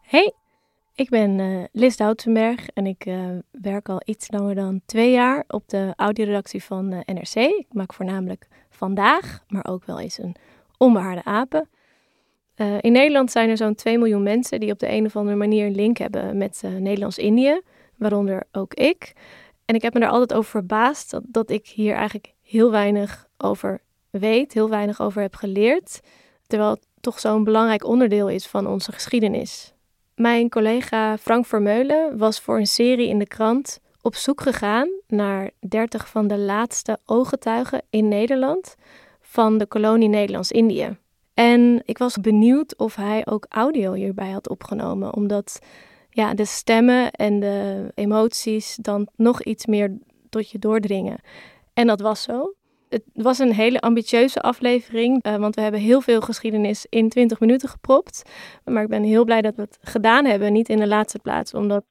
Hey, ik ben uh, Liz Doutenberg en ik uh, werk al iets langer dan twee jaar op de audioredactie van uh, NRC. Ik maak voornamelijk vandaag, maar ook wel eens een onbehaarde apen. in Nederland zijn er zo'n 2 miljoen mensen die op de een of andere manier een link hebben met Nederlands-Indië, waaronder ook ik. En ik heb me daar altijd over verbaasd dat, dat ik hier eigenlijk heel weinig over weet, heel weinig over heb geleerd, terwijl het toch zo'n belangrijk onderdeel is van onze geschiedenis. Mijn collega Frank Vermeulen was voor een serie in de krant op zoek gegaan naar 30 van de laatste ooggetuigen in Nederland van de kolonie Nederlands-Indië. En ik was benieuwd of hij ook audio hierbij had opgenomen, omdat ja, de stemmen en de emoties dan nog iets meer tot je doordringen. En dat was zo. Het was een hele ambitieuze aflevering, uh, want we hebben heel veel geschiedenis in 20 minuten gepropt. Maar ik ben heel blij dat we het gedaan hebben, niet in de laatste plaats, omdat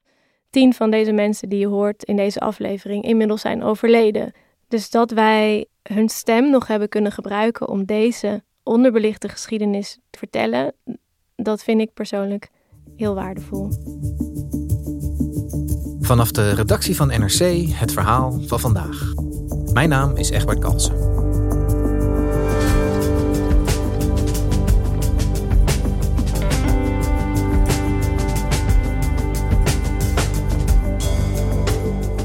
tien van deze mensen die je hoort in deze aflevering inmiddels zijn overleden. Dus dat wij hun stem nog hebben kunnen gebruiken om deze onderbelichte geschiedenis te vertellen, dat vind ik persoonlijk heel waardevol. Vanaf de redactie van NRC het verhaal van vandaag. Mijn naam is Egbert Kalsen.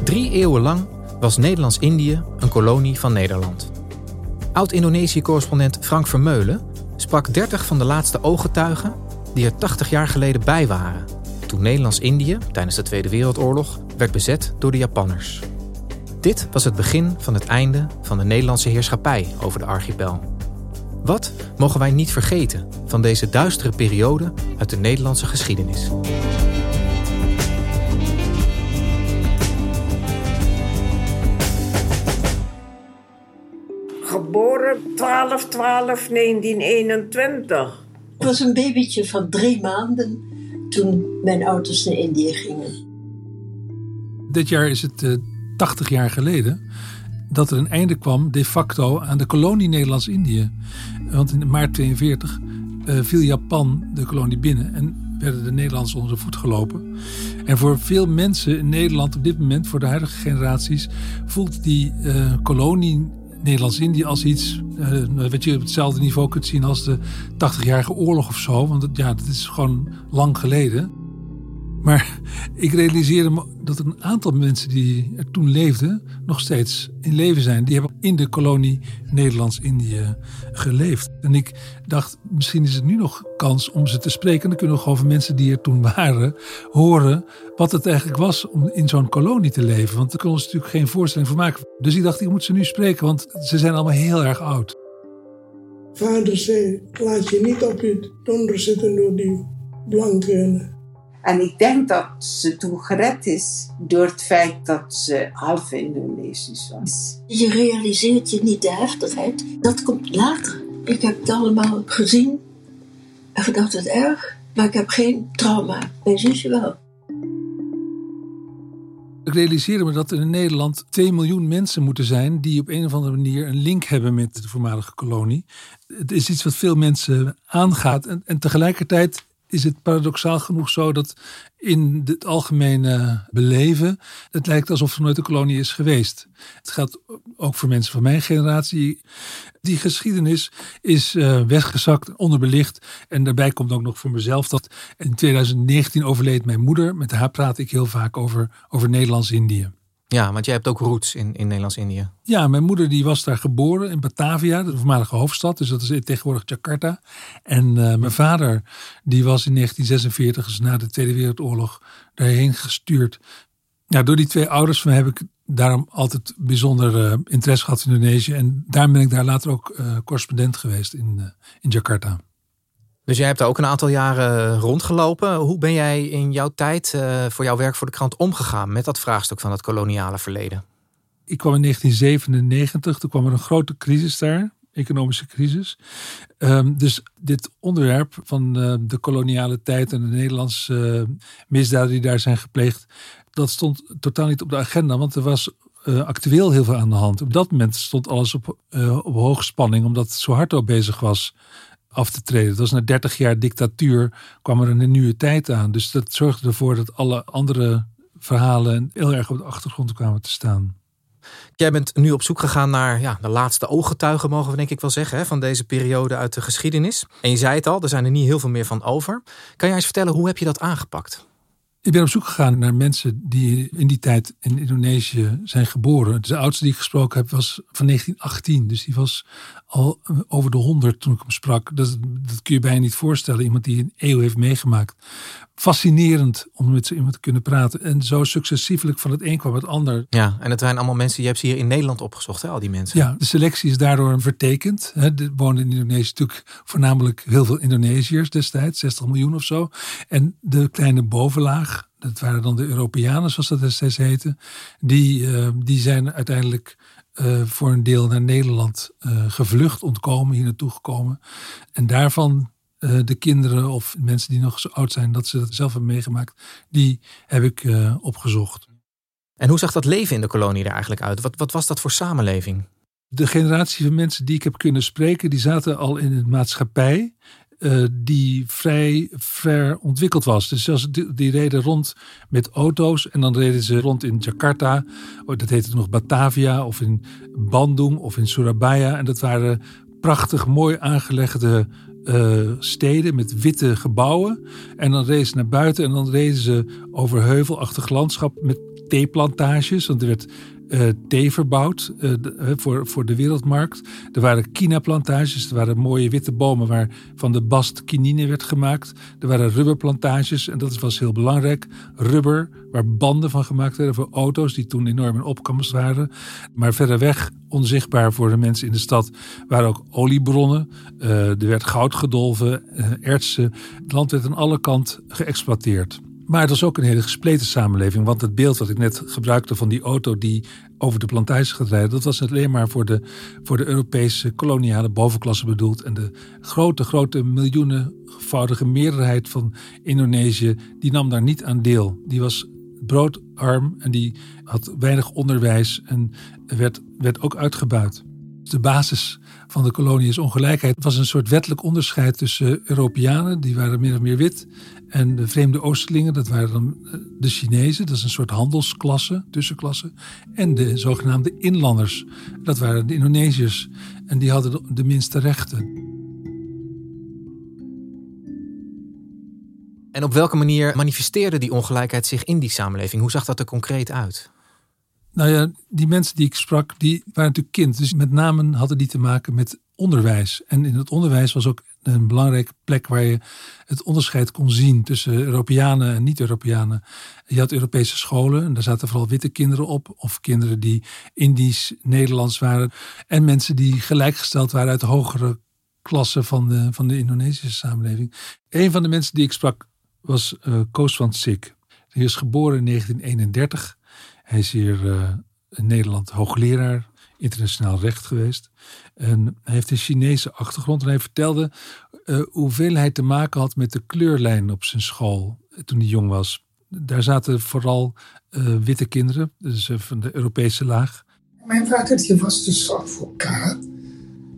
Drie eeuwen lang was Nederlands-Indië een kolonie van Nederland. Oud-Indonesië-correspondent Frank Vermeulen sprak 30 van de laatste ooggetuigen die er 80 jaar geleden bij waren, toen Nederlands-Indië tijdens de Tweede Wereldoorlog werd bezet door de Japanners. Dit was het begin van het einde van de Nederlandse heerschappij over de archipel. Wat mogen wij niet vergeten van deze duistere periode uit de Nederlandse geschiedenis? Geboren 12-12-1921. Ik was een babytje van drie maanden toen mijn ouders naar Indië gingen. Dit jaar is het uh, 80 jaar geleden dat er een einde kwam de facto aan de kolonie Nederlands-Indië. Want in maart 42 uh, viel Japan de kolonie binnen en werden de Nederlanders onder de voet gelopen. En voor veel mensen in Nederland op dit moment, voor de huidige generaties, voelt die uh, kolonie Nederlands-Indië als iets uh, wat je op hetzelfde niveau kunt zien als de 80-jarige oorlog of zo. Want ja, dat is gewoon lang geleden. Maar ik realiseerde me dat een aantal mensen die er toen leefden, nog steeds in leven zijn. Die hebben in de kolonie Nederlands-Indië geleefd. En ik dacht, misschien is het nu nog kans om ze te spreken. Dan kunnen we gewoon van mensen die er toen waren horen wat het eigenlijk was om in zo'n kolonie te leven. Want daar kunnen we natuurlijk geen voorstelling van maken. Dus ik dacht, ik moet ze nu spreken, want ze zijn allemaal heel erg oud. Vader zei, laat je niet op je donder zitten door die blanken en ik denk dat ze toen gered is door het feit dat ze half Indonesisch was. Je realiseert je niet de heftigheid. Dat komt later. Ik heb het allemaal gezien en gedacht het erg, maar ik heb geen trauma. Mijn zusje wel. Ik realiseerde me dat er in Nederland 2 miljoen mensen moeten zijn die op een of andere manier een link hebben met de voormalige kolonie. Het is iets wat veel mensen aangaat en, en tegelijkertijd is het paradoxaal genoeg zo dat in het algemene beleven het lijkt alsof er nooit een kolonie is geweest. Het geldt ook voor mensen van mijn generatie. Die geschiedenis is uh, weggezakt, onderbelicht. En daarbij komt ook nog voor mezelf dat in 2019 overleed mijn moeder. Met haar praat ik heel vaak over, over Nederlands-Indië. Ja, want jij hebt ook roots in, in Nederlands-Indië. Ja, mijn moeder die was daar geboren in Batavia, de voormalige hoofdstad. Dus dat is tegenwoordig Jakarta. En uh, mijn vader die was in 1946, dus na de Tweede Wereldoorlog, daarheen gestuurd. Ja, door die twee ouders van heb ik daarom altijd bijzonder uh, interesse gehad in Indonesië. En daar ben ik daar later ook uh, correspondent geweest in, in Jakarta. Dus jij hebt daar ook een aantal jaren rondgelopen. Hoe ben jij in jouw tijd uh, voor jouw werk voor de krant omgegaan met dat vraagstuk van het koloniale verleden? Ik kwam in 1997, toen kwam er een grote crisis daar, economische crisis. Um, dus dit onderwerp van uh, de koloniale tijd en de Nederlandse uh, misdaden die daar zijn gepleegd, dat stond totaal niet op de agenda, want er was actueel heel veel aan de hand. Op dat moment stond alles op, op hoogspanning, omdat Suharto bezig was af te treden. Dat was na 30 jaar dictatuur kwam er een nieuwe tijd aan. Dus dat zorgde ervoor dat alle andere verhalen heel erg op de achtergrond kwamen te staan. Jij bent nu op zoek gegaan naar ja, de laatste ooggetuigen, mogen we denk ik wel zeggen, hè, van deze periode uit de geschiedenis. En je zei het al, er zijn er niet heel veel meer van over. Kan jij eens vertellen, hoe heb je dat aangepakt? Ik ben op zoek gegaan naar mensen die in die tijd in Indonesië zijn geboren. De oudste die ik gesproken heb was van 1918. Dus die was al over de 100 toen ik hem sprak. Dat, dat kun je bijna niet voorstellen. Iemand die een eeuw heeft meegemaakt. Fascinerend om met zo iemand te kunnen praten. En zo successievelijk van het een kwam het ander. Ja, en het zijn allemaal mensen, je hebt ze hier in Nederland opgezocht, hè, al die mensen. Ja, de selectie is daardoor vertekend. Er woonden in Indonesië natuurlijk voornamelijk heel veel Indonesiërs destijds. 60 miljoen of zo. En de kleine bovenlaag, dat waren dan de Europeanen zoals dat destijds heette. Die, uh, die zijn uiteindelijk uh, voor een deel naar Nederland uh, gevlucht, ontkomen, hier naartoe gekomen. En daarvan de kinderen of mensen die nog zo oud zijn dat ze dat zelf hebben meegemaakt, die heb ik opgezocht. En hoe zag dat leven in de kolonie er eigenlijk uit? Wat, wat was dat voor samenleving? De generatie van mensen die ik heb kunnen spreken, die zaten al in de maatschappij. Uh, die vrij ver ontwikkeld was. Dus als die, reden rond met auto's en dan reden ze rond in Jakarta, oh, dat heette nog Batavia, of in Bandung of in Surabaya. En dat waren prachtig mooi aangelegde uh, steden met witte gebouwen. En dan reden ze naar buiten en dan reden ze over heuvelachtig landschap met theeplantages. Want er werd uh, verbouwd uh, de, voor, voor de wereldmarkt. Er waren kinaplantages, er waren mooie witte bomen waar van de bast kinine werd gemaakt. Er waren rubberplantages en dat was heel belangrijk. Rubber, waar banden van gemaakt werden voor auto's die toen enorm in opkomst waren. Maar verder weg, onzichtbaar voor de mensen in de stad, waren ook oliebronnen. Er werd goud gedolven, ertsen. Het land werd aan alle kanten geëxploiteerd. Maar het was ook een hele gespleten samenleving. Want het beeld wat ik net gebruikte van die auto die over de plantage gaat rijden, dat was alleen maar voor de, voor de Europese koloniale bovenklasse bedoeld. En de grote, grote miljoenenvoudige meerderheid van Indonesië, die nam daar niet aan deel. Die was broodarm en die had weinig onderwijs en werd, werd ook uitgebuit. De basis van de kolonie is ongelijkheid. Het was een soort wettelijk onderscheid tussen Europeanen, die waren meer of meer wit, en de vreemde Oosterlingen, dat waren dan eh, de Chinezen, dat is een soort handelsklasse, tussenklasse, en de zogenaamde inlanders, dat waren de Indonesiërs, en die hadden de minste rechten. En op welke manier manifesteerde die ongelijkheid zich in die samenleving? Hoe zag dat er concreet uit? Nou ja, die mensen die ik sprak, die waren natuurlijk kind. Dus met name hadden die te maken met onderwijs. En in het onderwijs was ook een belangrijke plek waar je het onderscheid kon zien tussen Europeanen en niet-Europeanen. Je had Europese scholen en daar zaten vooral witte kinderen op, of kinderen die Indisch, Nederlands waren. En mensen die gelijkgesteld waren uit hogere klassen van de, van de Indonesische samenleving. Een van de mensen die ik sprak was uh, Koos van Sik. Hij is geboren in 1931 hij is hier uh, in Nederland hoogleraar internationaal recht geweest. En hij heeft een Chinese achtergrond. En hij vertelde uh, hoeveel hij te maken had met de kleurlijn op zijn school eh, toen hij jong was. Daar zaten vooral uh, witte kinderen, dus van de Europese laag. Mijn vader die was dus advocaat.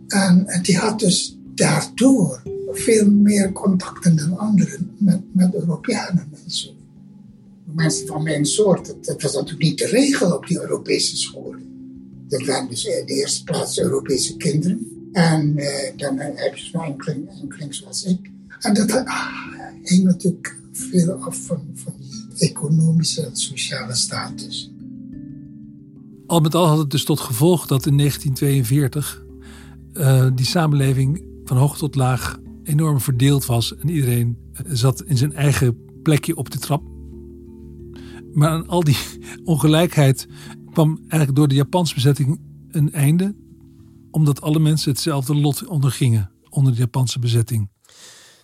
En die had dus daardoor veel meer contacten dan anderen met, met Europeanen en zo. Mensen van mijn soort, dat, was natuurlijk niet de regel op die Europese scholen. Dat waren dus in de eerste plaats Europese kinderen. En uh, dan heb je zo'n enkeling, enkeling zoals ik. En dat ah, hing natuurlijk veel af van, van die economische en sociale status. Al met al had het dus tot gevolg dat in 1942 uh, die samenleving van hoog tot laag enorm verdeeld was. En iedereen zat in zijn eigen plekje op de trap. Maar aan al die ongelijkheid kwam eigenlijk door de Japanse bezetting een einde. Omdat alle mensen hetzelfde lot ondergingen onder de Japanse bezetting.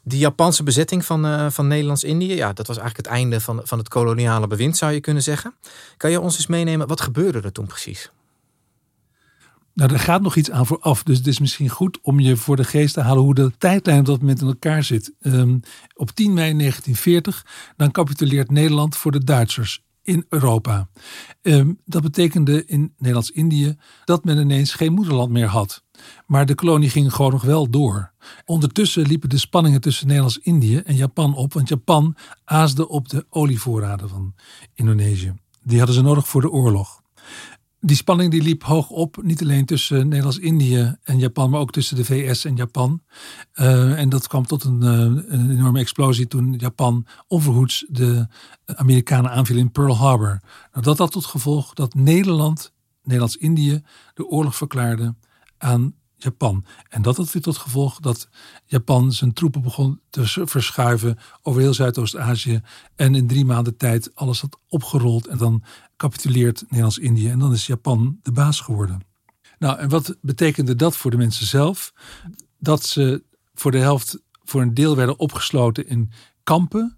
Die Japanse bezetting van, uh, van Nederlands-Indië, ja, dat was eigenlijk het einde van, van het koloniale bewind, zou je kunnen zeggen. Kan je ons eens meenemen, wat gebeurde er toen precies? Nou, er gaat nog iets aan vooraf. Dus het is misschien goed om je voor de geest te halen hoe de tijdlijn dat moment in elkaar zit. Um, op 10 mei 1940, dan capituleert Nederland voor de Duitsers in Europa. Um, dat betekende in Nederlands-Indië dat men ineens geen moederland meer had. Maar de kolonie ging gewoon nog wel door. Ondertussen liepen de spanningen tussen Nederlands-Indië en Japan op, want Japan aasde op de olievoorraden van Indonesië. Die hadden ze nodig voor de oorlog die spanning die liep hoog op, niet alleen tussen Nederlands-Indië en Japan, maar ook tussen de VS en Japan. Uh, en dat kwam tot een, uh, een, enorme explosie toen Japan onverhoeds de Amerikanen aanviel in Pearl Harbor. Nou, dat had tot gevolg dat Nederland, Nederlands-Indië, de oorlog verklaarde aan Japan. En dat had weer tot gevolg dat Japan zijn troepen begon te verschuiven over heel Zuidoost-Azië. En in drie maanden tijd alles had opgerold. En dan capituleert Nederlands-Indië. En dan is Japan de baas geworden. Nou, en wat betekende dat voor de mensen zelf? Dat ze voor de helft, voor een deel werden opgesloten in kampen.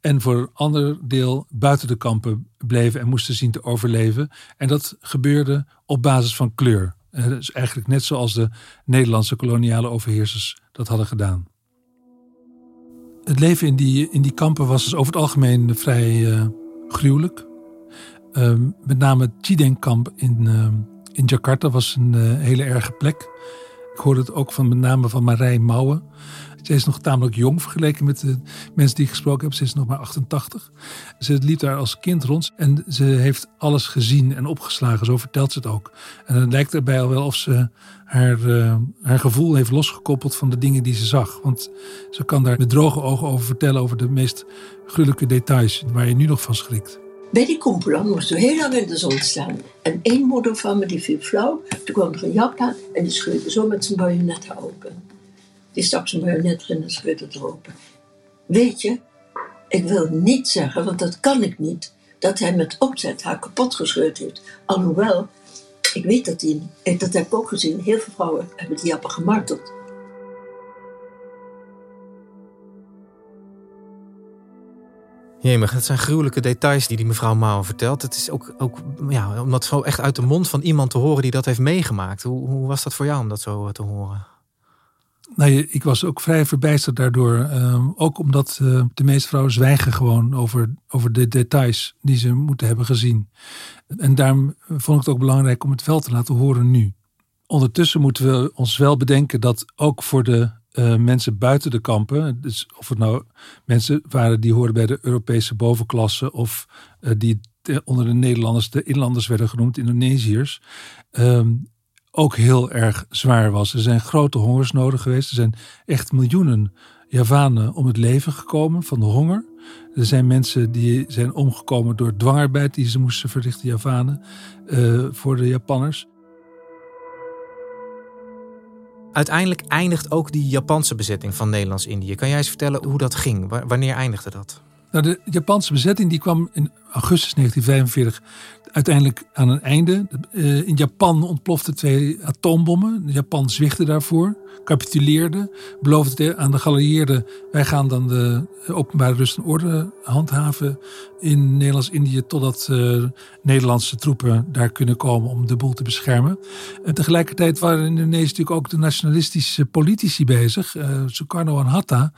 En voor een ander deel buiten de kampen bleven en moesten zien te overleven. En dat gebeurde op basis van kleur. Dus eigenlijk net zoals de Nederlandse koloniale overheersers dat hadden gedaan. Het leven in die, in die kampen was dus over het algemeen vrij uh, gruwelijk. Uh, met name het Chideng-kamp in, uh, in Jakarta was een hele erge plek. Ik hoorde het ook van met name van Marij Mouwen. Ze is nog tamelijk jong vergeleken met de mensen die ik gesproken heb. Ze is nog maar 88. Ze liep daar als kind rond en ze heeft alles gezien en opgeslagen. Zo vertelt ze het ook. En het lijkt erbij al wel of ze haar, uh, haar gevoel heeft losgekoppeld van de dingen die ze zag. Want ze kan daar met droge ogen over vertellen over de meest gruwelijke details waar je nu nog van schrikt. Bij die kompelan moest we heel lang in de zon staan. En één moeder van me die viel flauw. Toen kwam er een Japan en die scheurde zo met zijn bajonet open. Die stak zijn bajonet erin en scheurde het open. Weet je, ik wil niet zeggen, want dat kan ik niet, dat hij met opzet haar kapot gescheurd heeft. Alhoewel, ik weet dat hij, dat heb ik ook gezien, heel veel vrouwen hebben die Japan gemarteld. Jemig, het zijn gruwelijke details die die mevrouw Mouw vertelt. Het is ook, ook ja, om dat zo echt uit de mond van iemand te horen die dat heeft meegemaakt. Hoe, hoe was dat voor jou om dat zo te horen? Nou, ik was ook vrij verbijsterd daardoor. Ehm, ook omdat uh, de meeste vrouwen zwijgen gewoon over, over de details die ze moeten hebben gezien. En daarom vond ik het ook belangrijk om het wel te laten horen nu. Ondertussen moeten we ons wel bedenken dat ook voor de uh, mensen buiten de kampen, dus of het nou mensen waren die hoorden bij de Europese bovenklasse of uh, die onder de Nederlanders de inlanders werden genoemd, Indonesiërs, ehm, ook heel erg zwaar was. Er zijn grote hongersnoden geweest. Er zijn echt miljoenen Javanen om het leven gekomen van de honger. Er zijn mensen die zijn omgekomen door dwangarbeid die ze moesten verrichten, Javanen, uh, voor de Japanners. Uiteindelijk eindigt ook die Japanse bezetting van Nederlands-Indië. Kan jij eens vertellen hoe dat ging? Wanneer eindigde dat? Nou, de Japanse bezetting die kwam in augustus 1945 uiteindelijk aan een einde. Uh, in Japan ontploften twee atoombommen. Japan zwichtte daarvoor, capituleerde, beloofde aan de geallieerden: wij gaan dan de openbare rust en orde handhaven in Nederlands-Indië totdat uh, Nederlandse troepen daar kunnen komen om de boel te beschermen. En tegelijkertijd waren in Indonesië natuurlijk ook de nationalistische politici bezig. Uh, Sukarno en Hatta,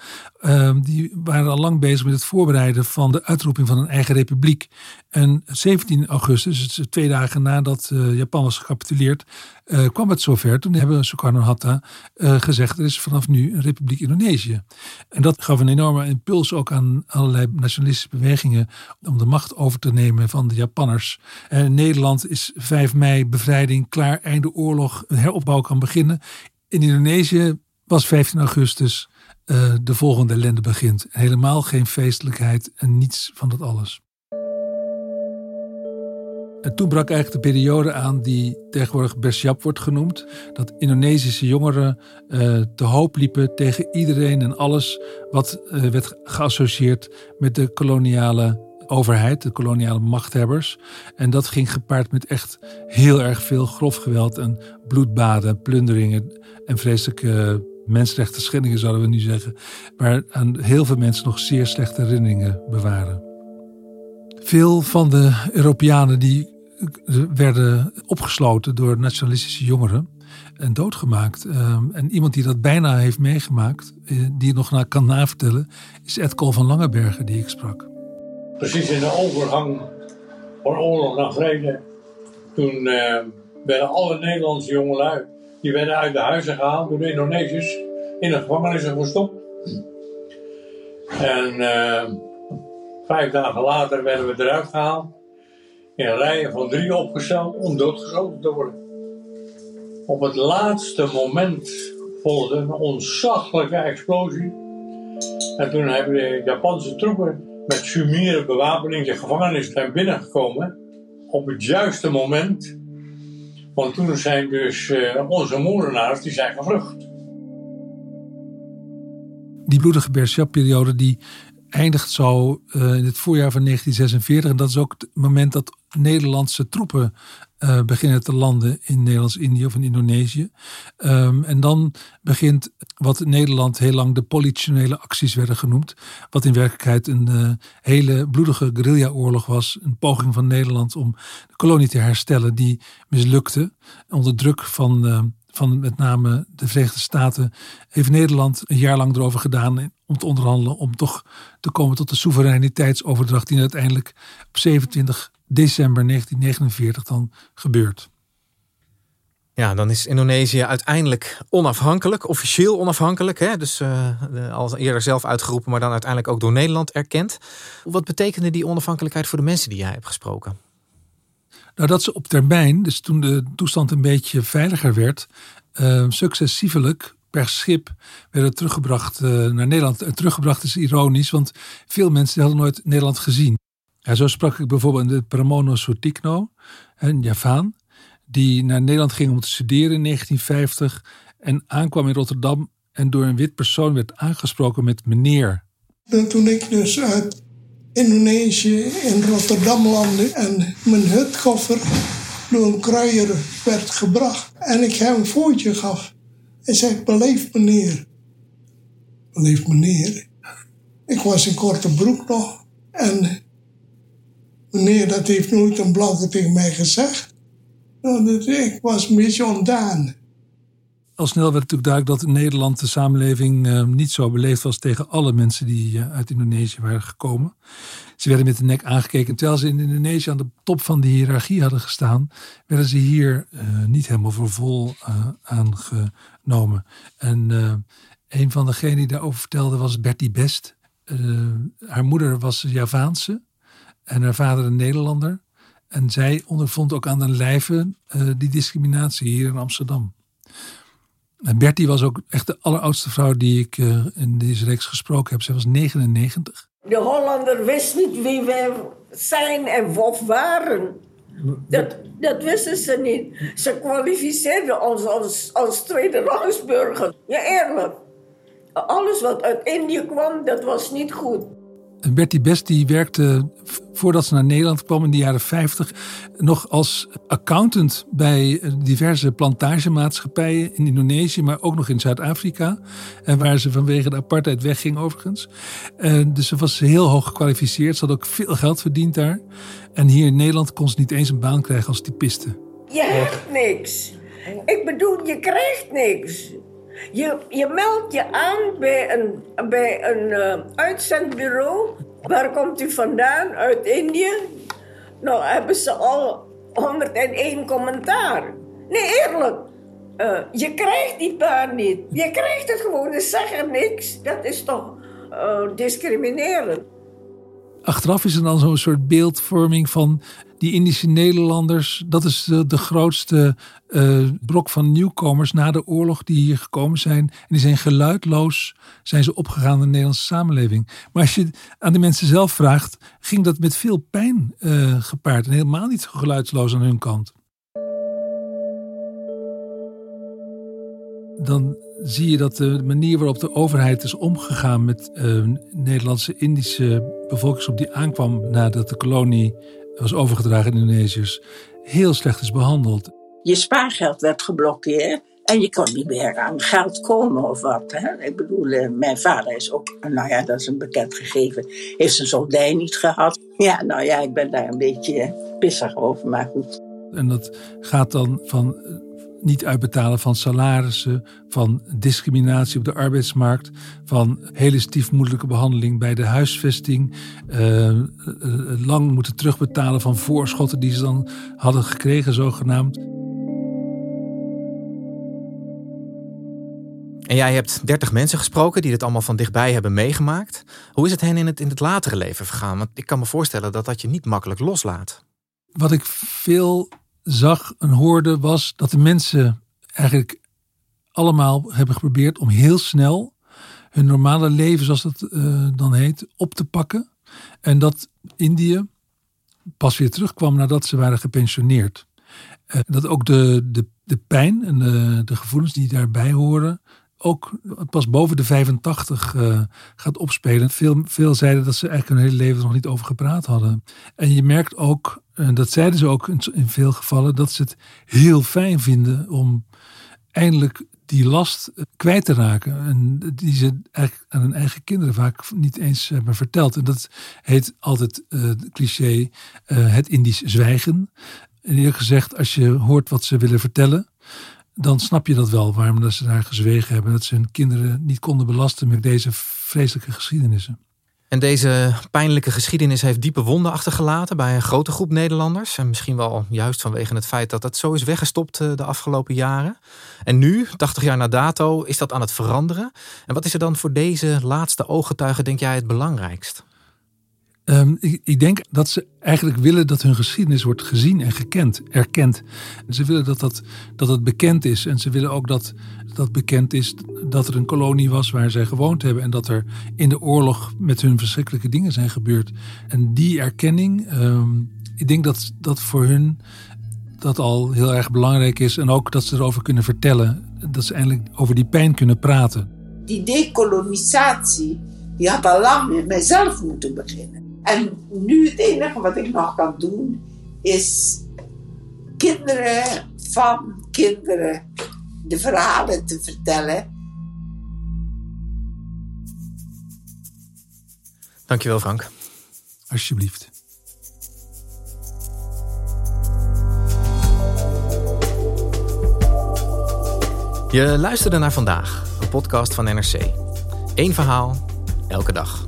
die waren al lang bezig met het voorbereiden van de uitroeping van een eigen republiek. En 17 augustus, dus twee dagen nadat uh, Japan was gecapituleerd, uh, kwam het zover. Toen hebben Sukarno-Hatta uh, gezegd, er is vanaf nu een republiek Indonesië. En dat gaf een enorme impuls ook aan allerlei nationalistische bewegingen om de macht over te nemen van de Japanners. Nederland is 5 mei bevrijding, klaar, einde oorlog, heropbouw kan beginnen. In Indonesië was 15 augustus de volgende ellende begint. Helemaal geen feestelijkheid en niets van dat alles. En toen brak eigenlijk de periode aan die tegenwoordig Bersiap wordt genoemd. Dat Indonesische jongeren uh, te hoop liepen tegen iedereen en alles wat uh, werd geassocieerd met de koloniale overheid, de koloniale machthebbers. En dat ging gepaard met echt heel erg veel grof geweld en bloedbaden, plunderingen en vreselijke mensenrechten schendingen zouden we nu zeggen. Maar aan heel veel mensen nog zeer slechte herinneringen bewaren. Veel van de Europeanen die werden opgesloten door nationalistische jongeren en doodgemaakt. Ehm, en iemand die dat bijna heeft meegemaakt, eh, die het nog kan navertellen, is Ed Kool van Langenbergen, die ik sprak. Precies in de overgang van oorlog naar vrede, toen uh, werden alle Nederlandse jongelui, die werden uit de huizen gehaald door de Indonesiërs, in de gevangenissen gestopt. En uh, vijf dagen later werden we eruit gehaald in rijen van drie opgesteld om doodgeschoten te worden. Op het laatste moment volgde een ontzaglijke explosie. En toen hebben de Japanse troepen met sumiere bewapening de gevangenis zijn binnengekomen. Op het juiste moment. Want toen zijn dus uh, onze moordenaars die zijn gevlucht. Die bloedige Berchap-periode die eindigt zo uh, in het voorjaar van 1946. En dat is ook het moment dat Nederlandse troepen uh, beginnen te landen in Nederlands-Indië of in Indonesië. Um, en dan begint wat in Nederland heel lang de politionele acties werden genoemd. Wat in werkelijkheid een uh, hele bloedige guerrilla-oorlog was. Een poging van Nederland om de kolonie te herstellen die mislukte. Onder druk van uh, van met name de Verenigde Staten heeft Nederland een jaar lang erover gedaan om te onderhandelen om toch te komen tot de soevereiniteitsoverdracht die uiteindelijk op 27 december 1949 dan gebeurt. Ja, dan is Indonesië uiteindelijk onafhankelijk, officieel onafhankelijk. Hè? Dus uh, al eerder zelf uitgeroepen, maar dan uiteindelijk ook door Nederland erkend. Wat betekende die onafhankelijkheid voor de mensen die jij hebt gesproken? Nou, dat ze op termijn, dus toen de toestand een beetje veiliger werd, uh, successievelijk per schip werden teruggebracht uh, naar Nederland. En teruggebracht is ironisch, want veel mensen hadden nooit Nederland gezien. Ja, zo sprak ik bijvoorbeeld de Pramono Sutikno, een Javaan, die naar Nederland ging om te studeren in 1950 en aankwam in Rotterdam en door een wit persoon werd aangesproken met meneer. En toen ik dus uit Indonesië in Rotterdam landde en mijn hutkoffer door een kruier werd gebracht en ik hem een voetje gaf. Hij zei, beleef meneer. Beleef meneer. Ik was in korte broek nog en meneer, dat heeft nooit een blanke tegen mij gezegd. Nou, ik was een beetje ontdaan. Al snel werd natuurlijk duidelijk dat in Nederland de samenleving uh, niet zo beleefd was tegen alle mensen die uh, uit Indonesië waren gekomen. Ze werden met de nek aangekeken. Terwijl ze in Indonesië aan de top van de hiërarchie hadden gestaan, werden ze hier uh, niet helemaal voor vol aangenomen. En een van degenen die daarover vertelde was Bertie Best. haar moeder was Javaanse en haar vader een Nederlander. En zij ondervond ook aan de lijve die discriminatie hier in Amsterdam. Bertie was ook echt de alleroudste vrouw die ik uh, in deze reeks gesproken heb. Zij was 99. De Hollander wist niet wie wij zijn en wat waren. Dat, dat wisten ze niet. Ze kwalificeerden ons als, als tweede rangsburger. Ja, eerlijk. Alles wat uit Indië kwam, dat was niet goed. Bertie Best die werkte voordat ze naar Nederland kwam in de jaren 50 nog als accountant bij diverse plantagemaatschappijen in Indonesië, maar ook nog in Zuid-Afrika. En waar ze vanwege de apartheid wegging overigens. En dus ze was heel hoog gekwalificeerd. Ze had ook veel geld verdiend daar. En hier in Nederland kon ze niet eens een baan krijgen als typiste. Je hebt niks. Ik bedoel, je krijgt niks. Je, je meldt je aan bij een, bij een uh, uitzendbureau Waar komt u vandaan? Uit Indië? Nou hebben ze al 101 commentaar. Nee, eerlijk. Uh, je krijgt die baan niet. Je krijgt het gewoon, ze zeggen niks. Dat is toch uh, discriminerend. Achteraf is er dan zo'n soort beeldvorming van die Indische Nederlanders. Dat is de, grootste uh, brok van nieuwkomers na de oorlog die hier gekomen zijn. En die zijn geluidloos zijn ze opgegaan in de Nederlandse samenleving. Maar als je aan de mensen zelf vraagt, ging dat met veel pijn uh, gepaard. En helemaal niet geluidsloos aan hun kant. Dan zie je dat de manier waarop de overheid is omgegaan met uh, Nederlandse Indische bevolkingsgroep die aankwam nadat de kolonie was overgedragen aan Indonesiërs, heel slecht is behandeld. Je spaargeld werd geblokkeerd en je kon niet meer aan geld komen of wat. Hè? Ik bedoel, eh, mijn vader is ook, nou ja, dat is een bekend gegeven, heeft zijn soldij niet gehad. Ja, nou ja, ik ben daar een beetje pissig over, maar goed. En dat gaat dan van niet uitbetalen van salarissen, van discriminatie op de arbeidsmarkt, van hele stiefmoedelijke behandeling bij de huisvesting, uh, lang moeten terugbetalen van voorschotten die ze dan hadden gekregen, zogenaamd. En jij hebt 30 mensen gesproken die dit allemaal van dichtbij hebben meegemaakt. Hoe is het hen in het, in het latere leven vergaan? Want ik kan me voorstellen dat dat je niet makkelijk loslaat. Wat ik veel zag en hoorde was dat de mensen eigenlijk allemaal hebben geprobeerd om heel snel hun normale leven, zoals dat uh, dan heet, op te pakken. En dat Indië pas weer terugkwam nadat ze waren gepensioneerd. Dat ook de, de, de pijn en de, de gevoelens die daarbij horen, ook pas boven de 85 uh, gaat opspelen. Veel, veel zeiden dat ze eigenlijk hun hele leven nog niet over gepraat hadden. En je merkt ook, en dat zeiden ze ook in, veel gevallen, dat ze het heel fijn vinden om eindelijk die last kwijt te raken. En die ze eigenlijk aan hun eigen kinderen vaak niet eens hebben verteld. En dat heet altijd uh, cliché het Indisch zwijgen. En eerlijk gezegd, als je hoort wat ze willen vertellen, dan snap je dat wel, waarom ze daar gezwegen hebben. Dat ze hun kinderen niet konden belasten met deze vreselijke geschiedenissen. En deze pijnlijke geschiedenis heeft diepe wonden achtergelaten bij een grote groep Nederlanders. En misschien wel juist vanwege het feit dat dat zo is weggestopt eh, de afgelopen jaren. En nu, 80 jaar na dato, is dat aan het veranderen. En wat is er dan voor deze laatste ooggetuigen, denk jij, het belangrijkst? Um, ik, denk dat ze eigenlijk willen dat hun geschiedenis wordt gezien en gekend, erkend. Ze willen dat, dat, dat het bekend is. En ze willen ook dat dat bekend is dat er een kolonie was waar zij gewoond hebben. En dat er in de oorlog met hun verschrikkelijke dingen zijn gebeurd. En die erkenning, um, ik denk dat dat voor hun dat al heel erg belangrijk is. En ook dat ze erover kunnen vertellen. Dat ze eindelijk over die pijn kunnen praten. Die dekolonisatie, die had al lang met mijzelf moeten beginnen. En nu het enige wat ik nog kan doen is kinderen van kinderen de verhalen te vertellen. Dankjewel Frank. Alsjeblieft. Je luisterde naar vandaag, een podcast van NRC. Eén verhaal, elke dag.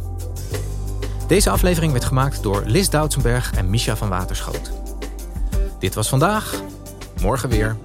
Deze aflevering werd gemaakt door Lis Doutsenberg en Misha van Waterschoot. Dit was vandaag, morgen weer.